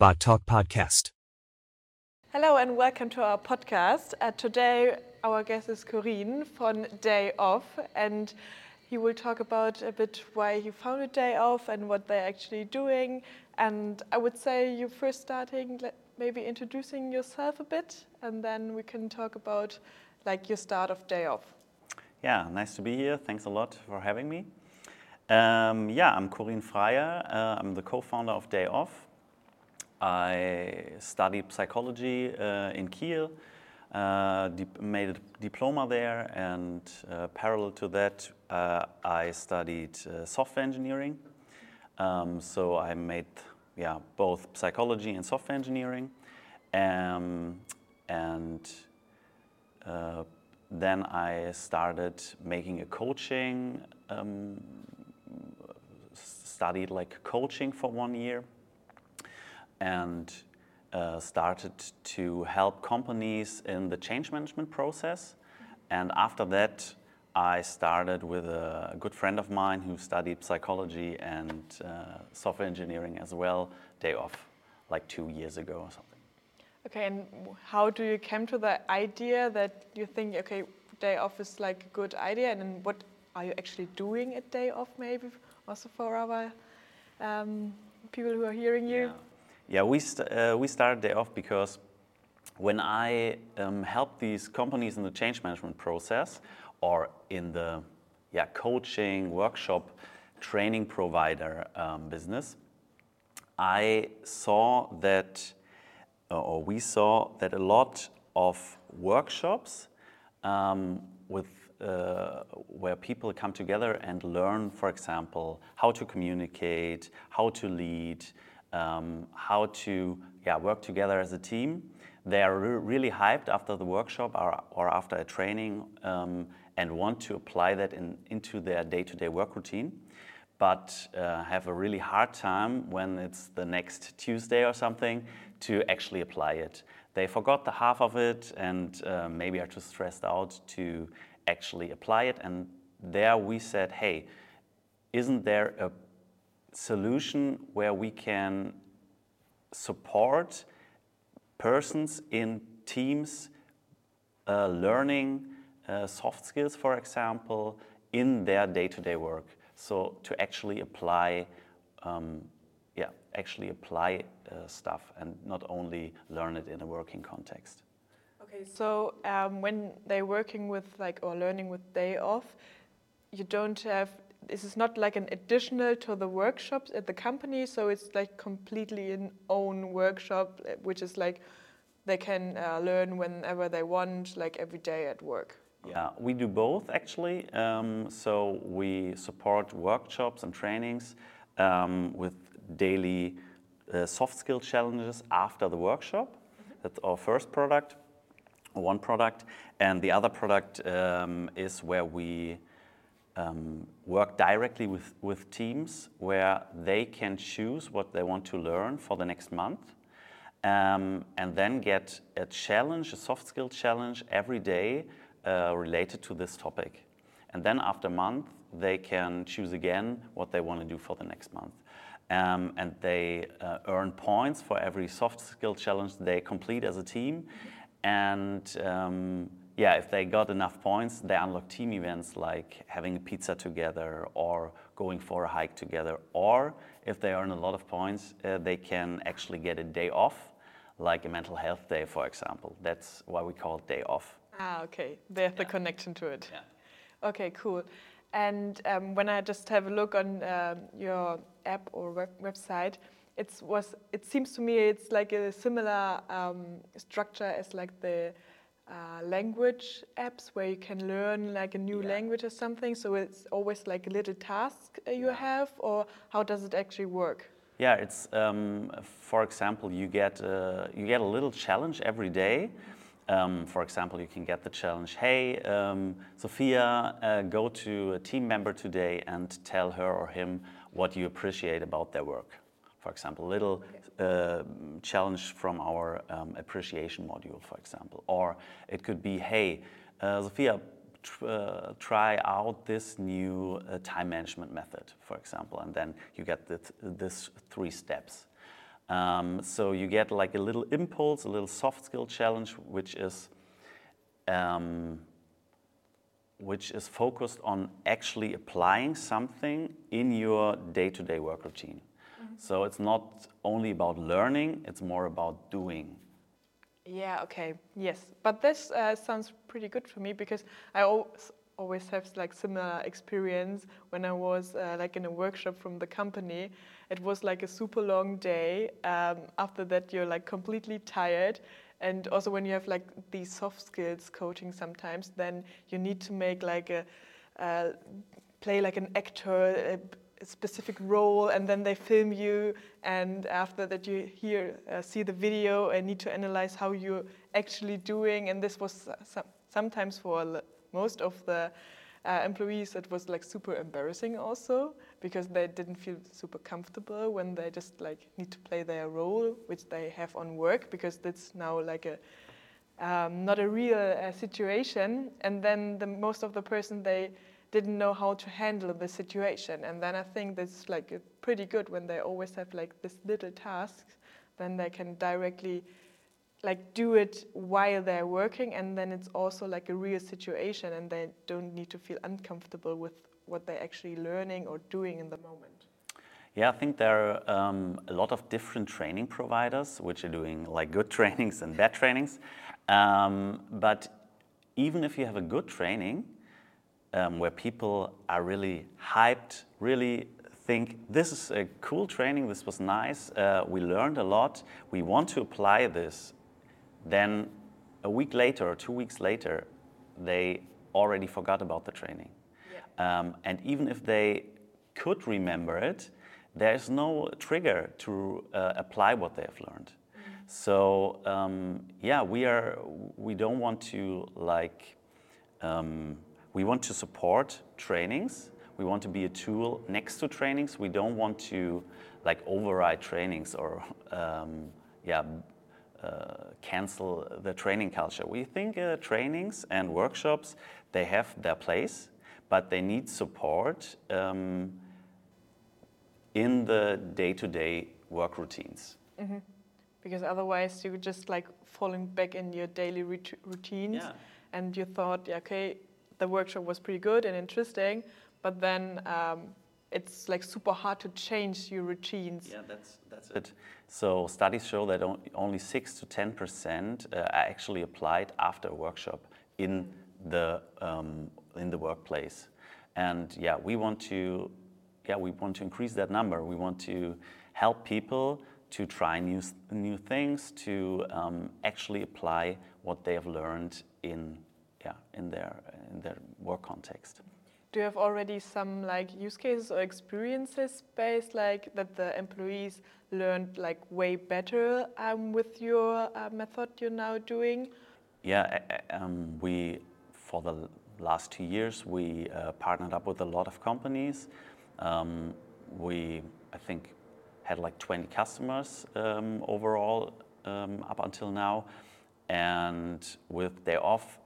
BotTalk Podcast. Hello and welcome to our podcast. Uh, today, our guest is Corin from Day Off, and he will talk about a bit why he founded Day Off and what they're actually doing. And I would say you first starting, maybe introducing yourself a bit, and then we can talk about like your start of Day Off. Yeah, nice to be here. Thanks a lot for having me. Um, yeah, I'm Corin Freyer. Uh, I'm the co-founder of Day Off. I studied psychology uh, in Kiel, uh, made a diploma there, and uh, parallel to that, uh, I studied uh, software engineering. Um, so I made yeah both psychology and software engineering, um, and then I started making a coaching, um, studied like coaching for one year, and uh, started to help companies in the change management process. And after that, I started with a good friend of mine who studied psychology and uh, software engineering as well, day off, like two years ago or something. Okay, and how do you come to the idea that you think, okay, day off is like a good idea, and then what are you actually doing at day off, maybe also for our um, people who are hearing you? Yeah, yeah we, st uh, we started day off because when I um, help these companies in the change management process or in the yeah, coaching, workshop, training provider um, business, I saw that uh, or we saw that a lot of workshops um, with uh, where people come together and learn, for example, how to communicate, how to lead, um, how to yeah, work together as a team. They are re really hyped after the workshop or, or after a training um, and want to apply that in, into their day-to-day work routine but uh, have a really hard time when it's the next Tuesday or something to actually apply it. They forgot the half of it and uh, maybe are too stressed out to actually apply it. And there we said, hey, isn't there a solution where we can support persons in teams uh, learning uh, soft skills, for example, in their day to day work? So to actually apply um, actually apply uh, stuff and not only learn it in a working context. Okay, so um, when they're working with like or learning with day off, you don't have this is not like an additional to the workshops at the company, so it's like completely an own workshop, uh, which is like they can uh, learn whenever they want, like every day at work. Yeah, we do both actually. Um, so we support workshops and trainings um, with daily uh, soft skill challenges after the workshop. Mm-hmm. That's our first product, one product. And the other product um, is where we um, work directly with, with teams where they can choose what they want to learn for the next month. Um, and then get a challenge, a soft skill challenge every day uh, related to this topic. And then after a month, they can choose again what they want to do for the next month um, and they uh, earn points for every soft skill challenge they complete as a team. And um, yeah, if they got enough points, they unlock team events like having a pizza together or going for a hike together. Or if they earn a lot of points, uh, they can actually get a day off, like a mental health day, for example. That's why we call it day off. Ah, okay. There's yeah. the connection to it. Yeah. Okay, cool. And um, when I just have a look on um, your app or web website, it's was it seems to me it's like a similar um, structure as like the uh, language apps where you can learn like a new yeah. language or something. So it's always like a little task you yeah. have, or how does it actually work? Yeah, it's um, for example, you get uh, you get a little challenge every day. Um, for example, you can get the challenge, hey, um, Sophia, uh, go to a team member today and tell her or him what you appreciate about their work. For example, little uh, challenge from our um, appreciation module, for example. Or it could be, hey, uh, Sophia, tr uh, try out this new uh, time management method, for example, and then you get this, this three steps. Um, so you get like a little impulse, a little soft skill challenge, which is um, which is focused on actually applying something in your day-to-day work routine. So it's not only about learning; it's more about doing. Yeah. Okay. Yes. But this uh, sounds pretty good for me because I always always have like similar experience when I was uh, like in a workshop from the company. It was like a super long day. Um, after that, you're like completely tired. And also when you have like these soft skills coaching sometimes, then you need to make like a uh, play like an actor. Specific role and then they film you and after that you hear uh, see the video and need to analyze how you're actually doing. And this was uh, sometimes for most of the uh, employees it was like super embarrassing also because they didn't feel super comfortable when they just like need to play their role which they have on work because that's now like a um, not a real uh, situation. And then the most of the person they didn't know how to handle the situation. And then i think that's like pretty good when they always have like this little tasks then they can directly like do it while they're working. And then it's also like a real situation and they don't need to feel uncomfortable with what they're actually learning or doing in the moment. Yeah i think there are um, a lot of different training providers which are doing like good trainings and bad trainings. Um, but even if you have a good training um, where people are really hyped really think this is a cool training this was nice uh, we learned a lot we want to apply this then a week later or two weeks later, they already forgot about the training. Yeah. Um, and even if they could remember it, there's no trigger to uh, apply what they have learned. Mm-hmm. So um, yeah, we are. We don't want to like. Um, we want to support trainings. We want to be a tool next to trainings. We don't want to like override trainings or um, yeah uh, cancel the training culture. We think uh, trainings and workshops they have their place, but they need support um, in the day-to-day work routines. Mm-hmm. Because otherwise, you're just like falling back in your daily routines, yeah. and you thought, yeah, okay, the workshop was pretty good and interesting, but then um, it's like super hard to change your routines. Yeah, that's that's it. So studies show that only six to ten percent uh, are actually applied after a workshop in the um, in the workplace, and yeah, we want to yeah we want to increase that number. We want to help people to try new new things, to um, actually apply what they have learned in yeah in their in their work context do you have already some like use cases or experiences based like that the employees learned like way better um, with your uh, method you're now doing? Yeah, um, we for the last two years we uh, partnered up with a lot of companies. Um, we I think had like 20 customers um, overall um, up until now, and with day off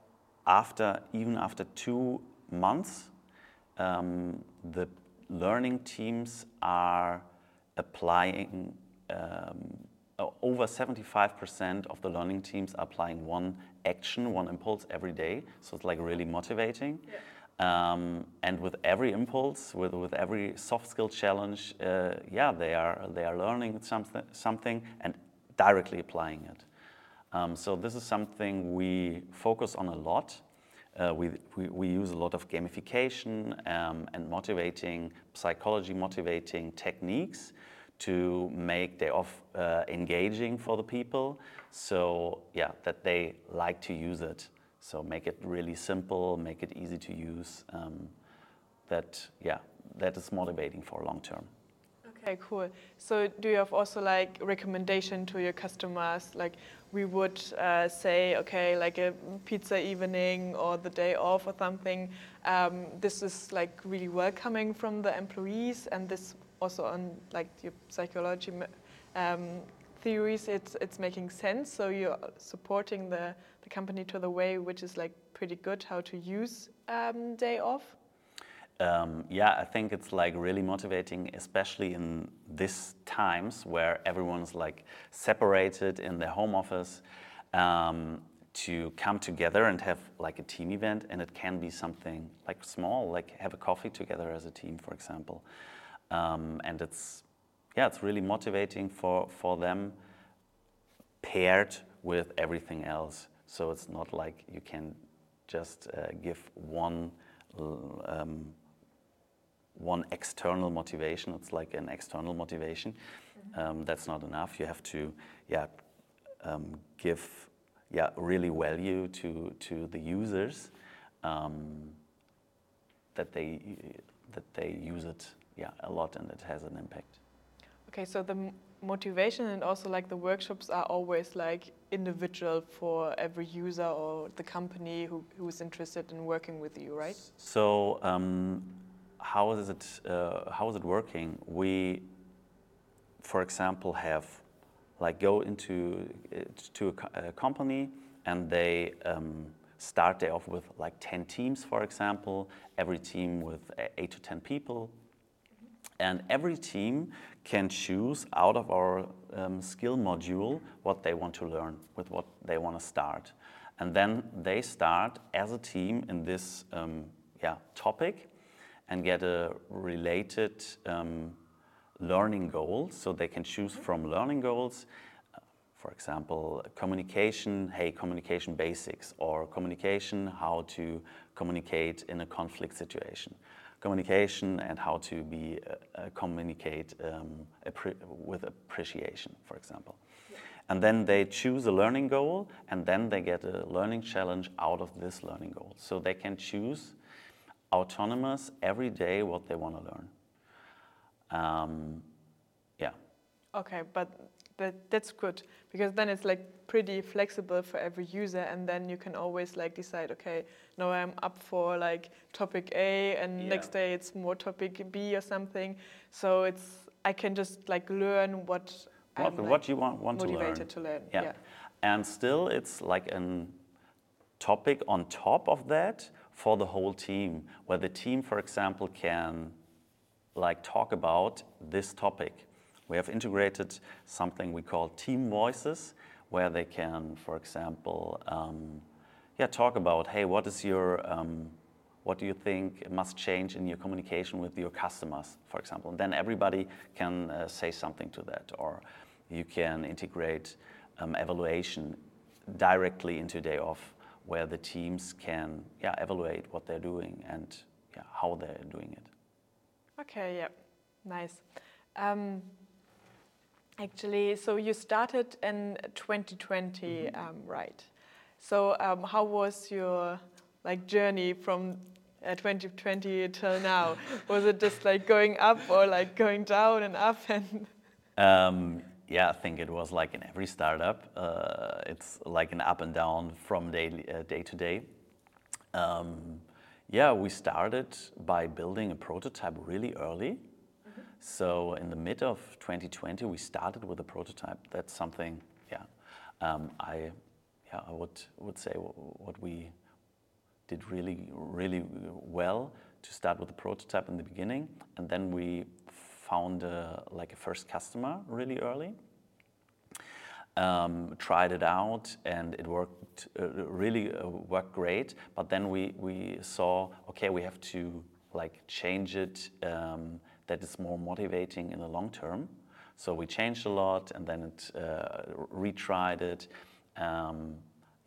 after even after two months um, the learning teams are applying um, over 75% of the learning teams are applying one action, one impulse every day. So it's like really motivating. Yeah. Um, and with every impulse, with, with every soft skill challenge, uh, yeah, they are, they are learning something, something and directly applying it. Um, so this is something we focus on a lot. Uh, we, we, we, use a lot of gamification um, and motivating, psychology motivating techniques to make day off uh, engaging for the people. So, yeah, that they like to use it. So, make it really simple, make it easy to use. Um, that, yeah, that is motivating for long term. Okay, cool. So do you have also like recommendation to your customers? Like we would uh, say, okay, like a pizza evening or the day off or something. Um, this is like really welcoming from the employees, and this also on like your psychology um, theories. It's it's making sense. So you're supporting the the company to the way which is like pretty good how to use um, day off. Um, yeah, I think it's like really motivating, especially in these times where everyone's like separated in their home office, um, to come together and have like a team event. And it can be something like small, like have a coffee together as a team, for example. Um, and it's yeah, it's really motivating for for them, paired with everything else. So it's not like you can just uh, give one um, one external motivation. It's like an external motivation. Um, that's not enough. You have to, yeah, um, give, yeah, really value to to the users um, that they that they use it, yeah, a lot, and it has an impact. Okay, so the motivation and also like the workshops are always like individual for every user or the company who, who is interested in working with you, right? So um, how is it uh, how is it working? We, for example, have like go into to a, company and they um, start there off with like 10 teams, for example, every team with eight to 10 people. And every team can choose out of our um, skill module what they want to learn, with what they want to start. And then they start as a team in this um, yeah, topic and get a related um, learning goal. So they can choose from learning goals, uh, for example, communication, hey, communication basics, or communication, how to communicate in a conflict situation communication and how to be uh, uh, communicate um, with appreciation, for example. Yeah. And then they choose a learning goal, and then they get a learning challenge out of this learning goal. So they can choose autonomous every day what they want to learn. Um, yeah. Okay, but but that's good because then it's like pretty flexible for every user and then you can always like decide okay now i'm up for like topic a and yeah. next day it's more topic b or something so it's i can just like learn what what, I'm, like, you want, want motivated to learn, to learn. Yeah. yeah and still it's like a topic on top of that for the whole team where the team for example can like talk about this topic we have integrated something we call team voices, where they can, for example, um, yeah, talk about, hey, what is your, um, what do you think must change in your communication with your customers, for example? And then everybody can uh, say something to that, or you can integrate um, evaluation directly into day off, where the teams can, yeah, evaluate what they're doing and yeah, how they're doing it. Okay, yeah, nice. Um, Actually, so you started in 2020, mm -hmm. um, right? So um, how was your like journey from uh, 2020 till now? was it just like going up or like going down and up and? Yeah, I think it was like in every startup. Uh, it's like an up and down from day, uh, day to day. Um, yeah, we started by building a prototype really early. So in the mid of 2020, we started with a prototype. That's something, yeah, um, I, yeah, I would would say what we did really really well to start with a prototype in the beginning, and then we found a, like a first customer really early. Um, tried it out and it worked uh, really uh, worked great. But then we we saw okay, we have to like change it. Um, that is more motivating in the long term. So we changed a lot and then it uh, retried it. Um,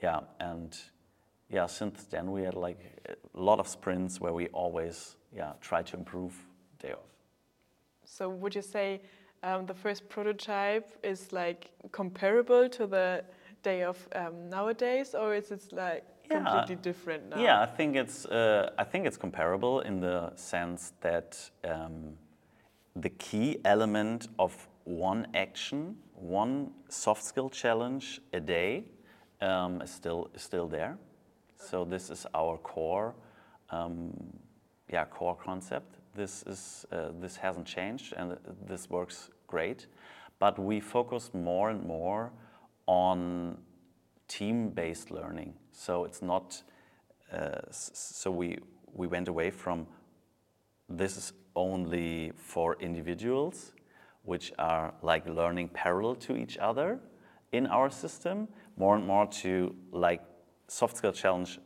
yeah, and yeah, since then we had like a lot of sprints where we always yeah try to improve day off. So would you say um, the first prototype is like comparable to the day off um, nowadays, or is it like yeah. completely different now? Yeah, I think it's uh, I think it's comparable in the sense that um, the key element of one action, one soft skill challenge a day um, is still is still there. So this is our core, um, yeah, core concept. This is uh, this hasn't changed, and this works great. But we focus more and more on team-based learning. So it's not. Uh, so we we went away from this is only for individuals, which are like learning parallel to each other in our system. More and more to like soft skill challenge,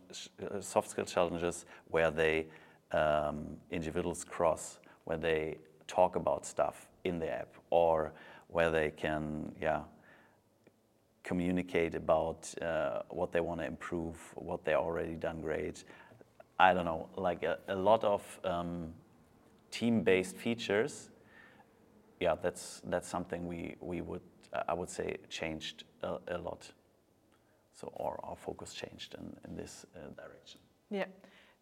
uh, soft skill challenges where they um, individuals cross, where they talk about stuff in the app, or where they can, yeah, communicate about uh, what they want to improve, what they already done great. I don't know, like a, a lot of um, team-based features. Yeah, that's that's something we we would I would say changed a, a lot. So our, our focus changed in, in this uh, direction. Yeah.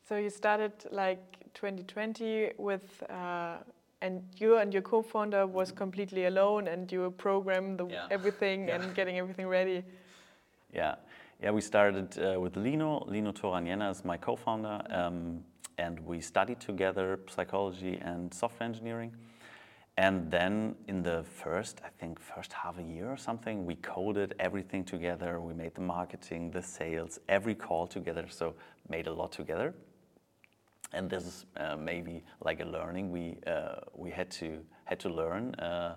So you started like 2020 with, uh, and you and your co-founder was completely alone, and you programmed the, Yeah. everything Yeah. and getting everything ready. Yeah, yeah. We started uh, with Lino. Lino Toran-Jenner is my co-founder, um, and we studied together psychology and software engineering. And then in the first, I think, first half a year or something, we coded everything together. We made the marketing, the sales, every call together. So made a lot together. And this is uh, maybe like a learning we uh, we had to had to learn. Uh,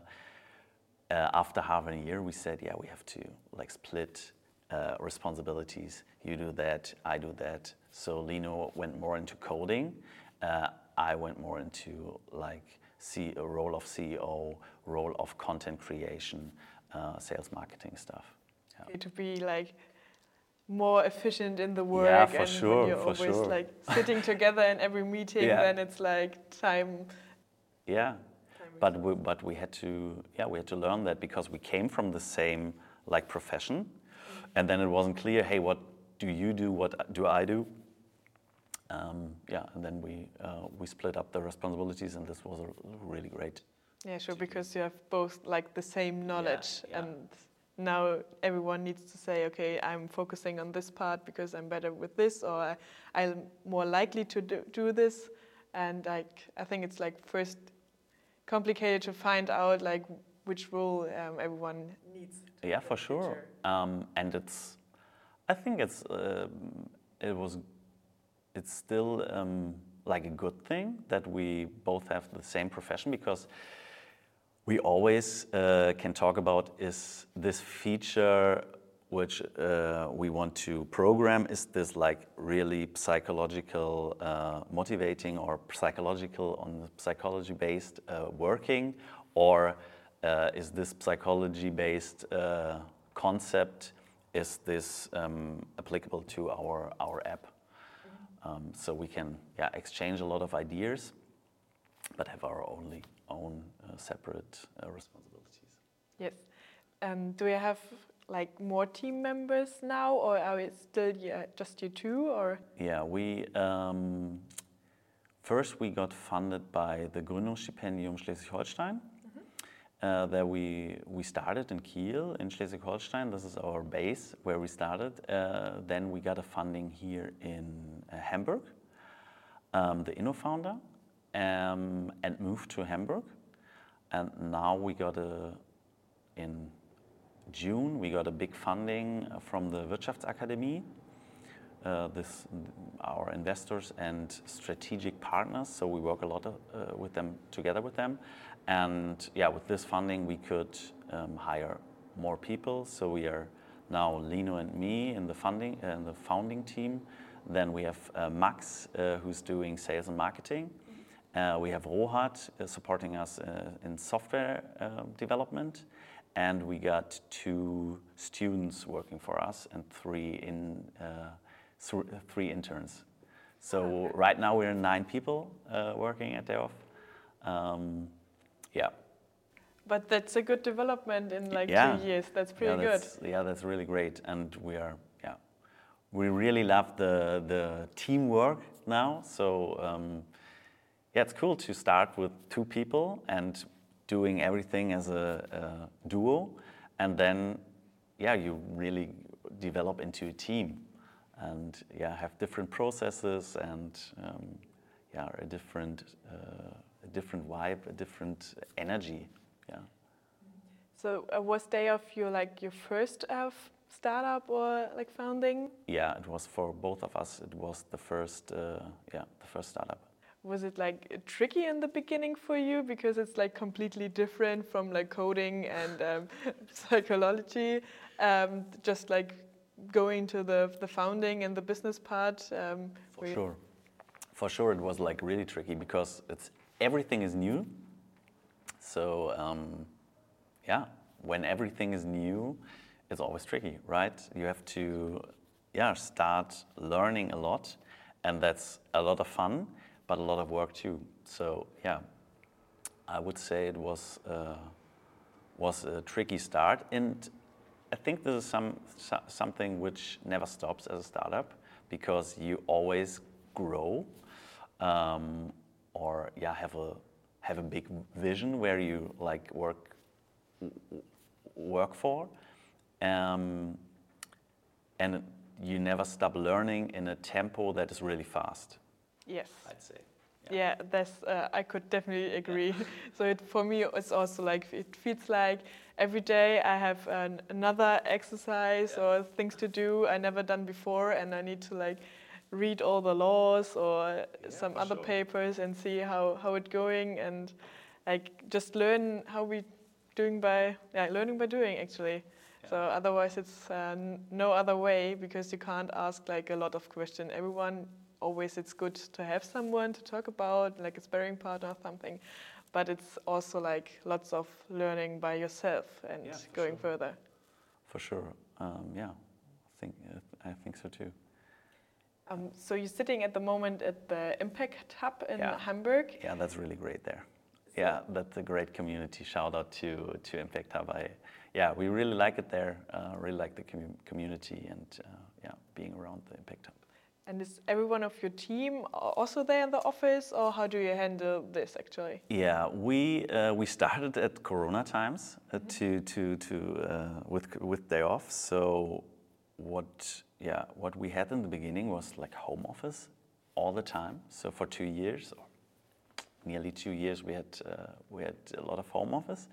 uh, after half a year, we said, yeah, we have to like split uh, responsibilities. You do that, I do that. So Lino went more into coding. I went more into like see a role of CEO, role of content creation, sales marketing stuff. Yeah. To be like more efficient in the work. Yeah, for and sure, you're for always sure. like sitting together in every meeting, Yeah. then it's like time. Yeah, but we, but we had to yeah we had to learn that because we came from the same like profession, and then it wasn't clear. Hey, what do you do? What do I do? Um, yeah, and then we uh, we split up the responsibilities, and this was a really great. Yeah, sure, because you have both like the same knowledge, yeah. and now everyone needs to say, okay, I'm focusing on this part because I'm better with this, or I, I'm more likely to do, do this, and like I think it's like first complicated to find out like which role um, everyone needs. to Yeah, for sure. Um, and it's, I think it's, um, it was, it's still um, like a good thing that we both have the same profession because we always uh, can talk about is this feature which uh, we want to program. Is this like really psychological uh, motivating or psychological on the psychology based uh, working? Or uh, is this psychology based uh, concept is this um, applicable to our our app? Um, so we can yeah exchange a lot of ideas but have our only own separate uh, responsibilities Yes. Um, do you have like more team members now, or are it still yeah, just you two? Or Yeah, we um, first we got funded by the Gründungsstipendium Schleswig-Holstein. Uh, there we we started in Kiel in Schleswig-Holstein. This is our base where we started. Uh, then we got a funding here in uh, Hamburg, um, the InnoFounder, um, and moved to Hamburg. And now we got a in June we got a big funding from the Wirtschaftsakademie uh, this, our investors and strategic partners. So we work a lot of, uh, with them, together with them. And yeah, with this funding, we could um, hire more people. So we are now Lino and me in the funding uh, in the founding team. Then we have uh, Max, uh, who's doing sales and marketing. Uh, we have Rohat uh, supporting us uh, in software uh, development. And we got two students working for us and three in uh, th- three interns. So right now we're nine people uh, working at Day Off. Um, yeah. but that's a good development in like two years. That's pretty good. Yeah, that's really great, and we are yeah, we really love the the teamwork now. So um, yeah, it's cool to start with two people and doing everything as a, a duo, and then yeah, you really develop into a team, and yeah, have different processes and um, yeah, a different uh, a different vibe, a different energy. Yeah. So uh, was Day Off your like your first uh, startup or like founding? Yeah, it was for both of us. It was the first, uh, yeah, the first startup. Was it like tricky in the beginning for you? Because it's like completely different from like coding and um, psychology um, just like going to the the founding and the business part um, for sure. For sure it was like really tricky because it's everything is new. So um, yeah when everything is new it's always tricky right? You have to yeah start learning a lot and that's a lot of fun but a lot of work too. So yeah, I would say it was uh, was a tricky start, and I think this is some something which never stops as a startup because you always grow, um, or yeah, have a have a big vision where you like work work for, um, and you never stop learning in a tempo that is really fast. Yes. I'd say. Yeah, yeah that's uh, I could definitely agree. so it, for me, it's also like it feels like every day I have an, another exercise yeah. or things to do I never done before, and I need to like read all the laws or yeah, some other sure. papers and see how how it's going and like just learn how we doing by yeah learning by doing actually. So otherwise, it's uh, no other way because you can't ask like a lot of questions. Everyone always it's good to have someone to talk about, like a sparring partner or something. But it's also like lots of learning by yourself and yeah, going sure. further. For sure, um, yeah, I think uh, I think so too. Um, so you're sitting at the moment at the Impact Hub in yeah. Hamburg. Yeah, that's really great there. So yeah, that's a great community. Shout out to to Impact Hub. I, yeah, we really like it there. Uh, really like the com community and uh, yeah, being around the Impact Hub. And is everyone of your team also there in the office, or how do you handle this actually? Yeah, we uh, we started at Corona times uh, mm -hmm. to to to uh, with with day off. So what yeah what we had in the beginning was like home office all the time. So for two years, or nearly two years, we had uh, we had a lot of home office.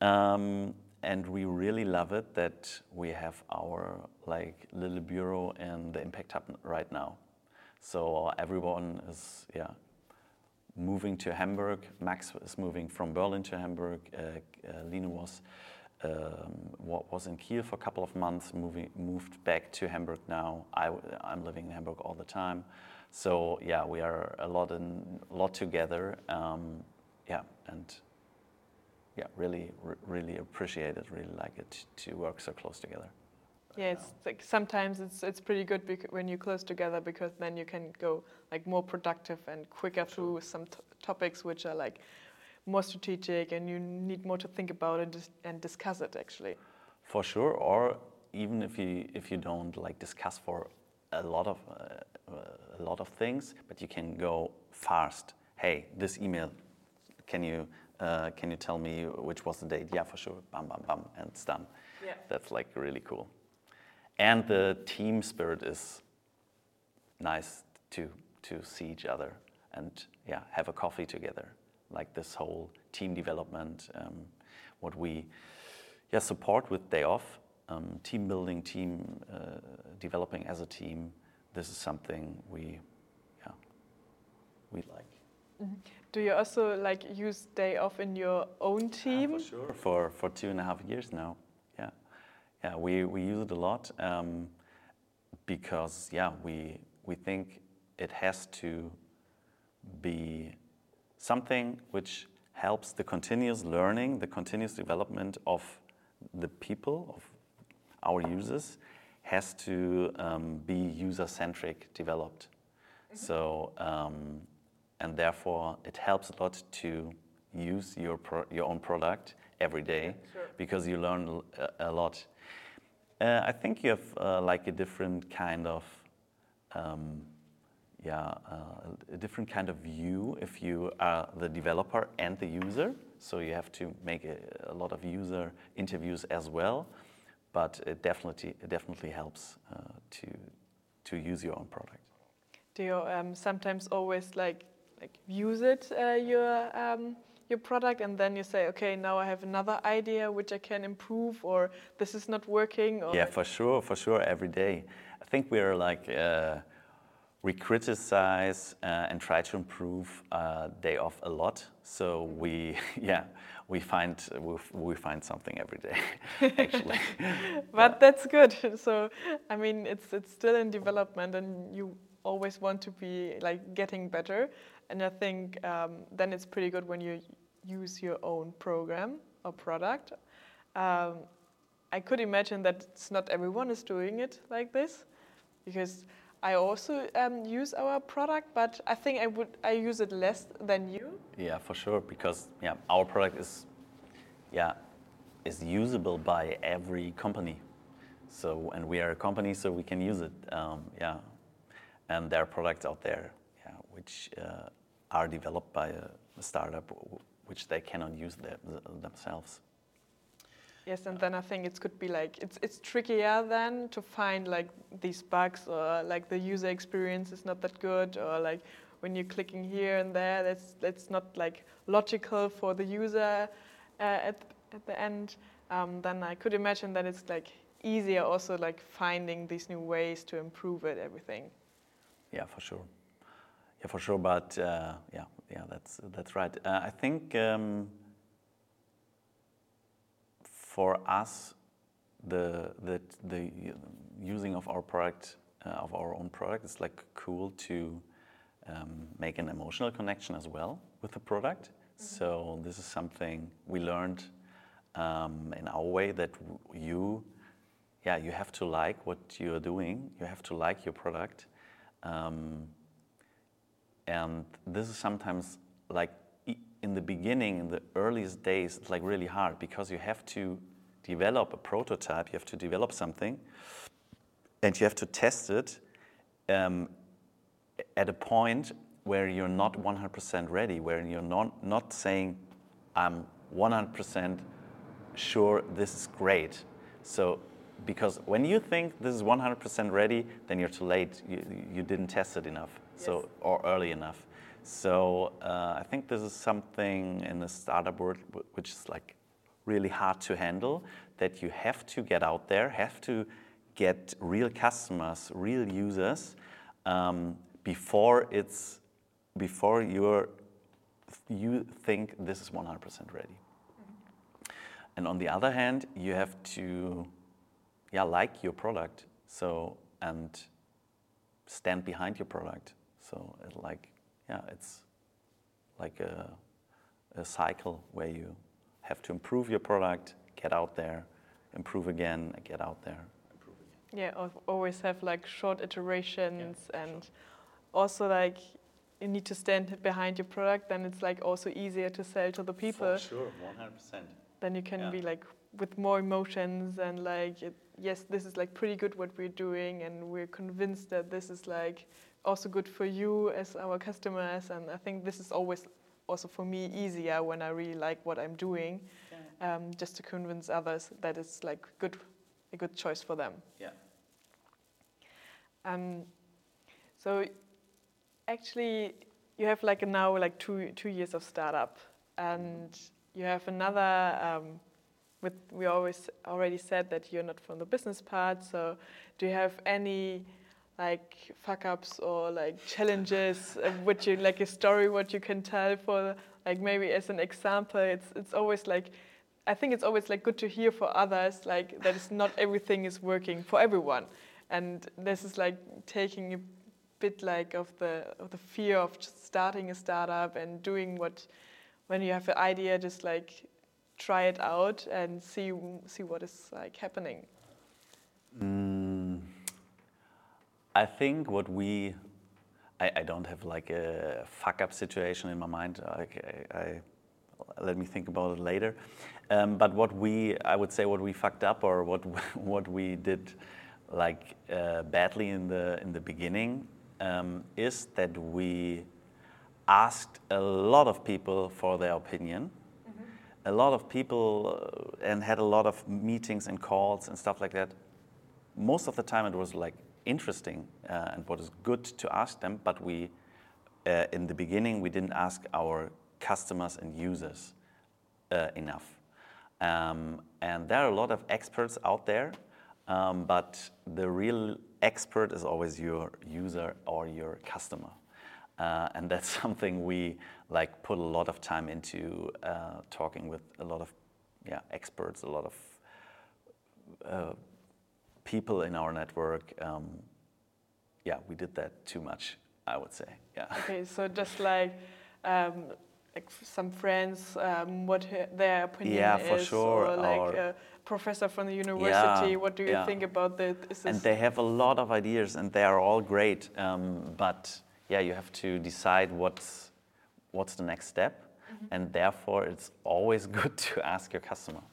Um, and we really love it that we have our like little bureau in the Impact Hub right now. So everyone is yeah moving to Hamburg. Max is moving from Berlin to Hamburg. Uh, uh, was um, was in Kiel for a couple of months, moving moved back to Hamburg now. I, I'm living in Hamburg all the time. So yeah, we are a lot in a lot together. Um, yeah, and yeah, really, really appreciate it. Really like it to work so close together. Yeah, it's like sometimes it's it's pretty good when you're close together because then you can go like more productive and quicker through some topics which are like more strategic and you need more to think about and dis and discuss it actually. For sure, or even if you if you don't like discuss for a lot of uh, a lot of things, but you can go fast. Hey, this email, can you uh, can you tell me which was the date? Yeah, for sure. Bam, bam, bam, and it's done. Yeah. That's like really cool. And the team spirit is nice to to see each other and yeah, have a coffee together. Like this whole team development, um, what we yeah support with day off, um, team building, team uh, developing as a team. This is something we yeah we like. Mm -hmm. Do you also like use day off in your own team? for sure, for for two and a half years now. Yeah, yeah, we we use it a lot um, because yeah, we we think it has to be something which helps the continuous learning, the continuous development of the people of our users has to um, be user-centric developed. Mm -hmm. So um, and therefore it helps a lot to use your your own product every day sure. because you learn a, a lot. Uh, I think you have uh, like a different kind of um, yeah uh, a different kind of view if you are the developer and the user. So you have to make a, a lot of user interviews as well, but it definitely it definitely helps uh, to to use your own product. Do you um, sometimes always like like use it uh, your um, your product and then you say okay now I have another idea which I can improve or this is not working yeah for sure for sure every day I think we're like uh, we criticize uh, and try to improve uh, day off a lot. So we, yeah, we find we, we find something every day, actually. but yeah. that's good. So I mean, it's it's still in development, and you always want to be like getting better. And I think um, then it's pretty good when you use your own program or product. Um, I could imagine that it's not everyone is doing it like this, because I also um, use our product, but I think I would I use it less than you. Yeah, for sure, because yeah, our product is yeah is usable by every company. So and we are a company, so we can use it. Um, yeah, and there are products out there, yeah, which uh, are developed by a, a startup, which they cannot use them, themselves. Yes, and then I think it could be like it's it's trickier then to find like these bugs or like the user experience is not that good or like when you're clicking here and there, that's that's not like logical for the user uh, at at the end. Um, then I could imagine that it's like easier also like finding these new ways to improve it everything. Yeah, for sure. Yeah, for sure. But uh, yeah, yeah, that's that's right. Uh, I think. Um, for us, the, the, the using of our product, uh, of our own product, is like cool to um, make an emotional connection as well with the product. Mm-hmm. So this is something we learned um, in our way that you, yeah, you have to like what you're doing. You have to like your product, um, and this is sometimes like in the beginning, in the earliest days, it's like really hard because you have to develop a prototype, you have to develop something, and you have to test it um, at a point where you're not 100% ready, where you're not, not saying, I'm 100% sure this is great. So, because when you think this is 100% ready, then you're too late. You, you didn't test it enough. So or early enough. So uh, I think this is something in the startup world which is like really hard to handle. That you have to get out there, have to get real customers, real users um, before it's before you're you think this is 100% ready. Mm-hmm. And on the other hand, you have to yeah like your product so and stand behind your product. So it like yeah, it's like a, a cycle where you have to improve your product, get out there, improve again, get out there. Yeah, always have like short iterations yeah, and sure. also like you need to stand behind your product, then it's like also easier to sell to the people. For sure, 100%. Then you can yeah. be like with more emotions and like, it, yes, this is like pretty good what we're doing and we're convinced that this is like also good for you as our customers. And I think this is always also for me easier when I really like what I'm doing, yeah. um, just to convince others that it's like good, a good choice for them. Yeah. Um, so actually, you have like now like two two years of startup, and you have another. Um, with we always already said that you're not from the business part. So do you have any like fuck ups or like challenges uh, which you like a story what you can tell for like maybe as an example it's it's always like i think it's always like good to hear for others like that is not everything is working for everyone and this is like taking a bit like of the of the fear of starting a startup and doing what when you have an idea just like try it out and see see what is like happening mm. I think what we, I, I don't have like a fuck up situation in my mind. I, I, let me think about it later. Um, but what we, I would say, what we fucked up or what what we did like uh, badly in the in the beginning um, is that we asked a lot of people for their opinion. Mm-hmm. A lot of people uh, and had a lot of meetings and calls and stuff like that. Most of the time, it was like interesting uh, and what is good to ask them, but we, uh, in the beginning, we didn't ask our customers and users uh, enough. Um, and there are a lot of experts out there, um, but the real expert is always your user or your customer. Uh, and that's something we like put a lot of time into uh, talking with a lot of yeah, experts, a lot of uh, people in our network. Um, yeah, we did that too much, I would say. Yeah. Okay, so just like, um, like some friends, um, what their opinion yeah, is, for sure. or like or, a professor from the university. Yeah, what do you yeah. think about this? And they have a lot of ideas, and they are all great. Um, but yeah, you have to decide what's what's the next step, and therefore it's always good to ask your customer.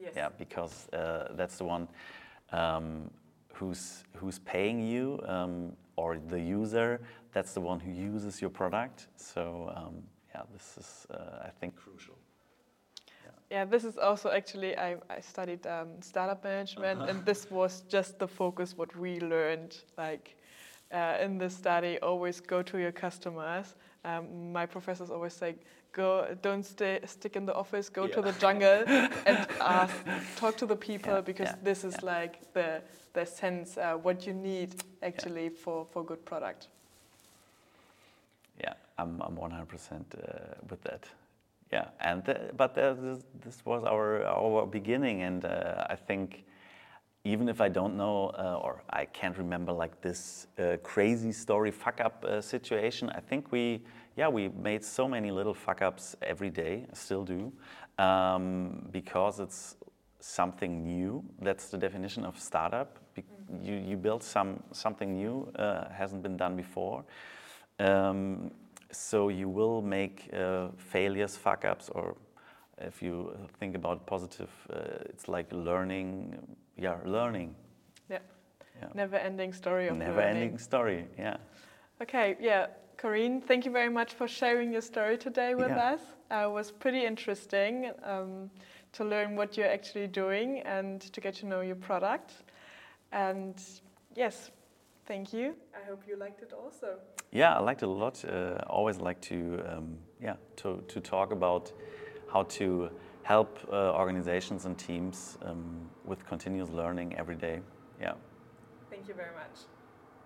Yes. Yeah, because uh, that's the one um, who's who's paying you, um, or the user. That's the one who uses your product. So um, yeah, this is uh, I think crucial. Yeah, this is also actually I, I studied um, startup management, and this was just the focus what we learned. Like uh, in the study, always go to your customers. Um, my professors always say, go, don't stay, stick in the office, go to the jungle and ask, talk to the people Yeah, because yeah, this is yeah. like the the sense uh, what you need actually for for good product. Yeah, I'm I'm 100% uh, with that. Yeah, and th but uh, this, this was our our beginning, and uh, I think even if I don't know uh, or I can't remember like this uh, crazy story fuck up uh, situation, I think we yeah we made so many little fuck ups every day, still do, um, because it's something new. That's the definition of startup. Be you you build some something new uh, hasn't been done before. Um, so you will make uh, failures, fuck ups, or if you think about positive, uh, it's like learning. Yeah, learning. Yeah, Yeah. never ending story of Never learning. ending story. Yeah. Okay, yeah. Corin, thank you very much for sharing your story today with Yeah. us. Uh, it was pretty interesting um, to learn what you're actually doing and to get to know your product. And yes, thank you. I hope you liked it also. Yeah, I liked it a lot. Uh, I always like to, um, yeah, to, to talk about how to help uh, organizations and teams um, with continuous learning every day. Yeah. Thank you very much.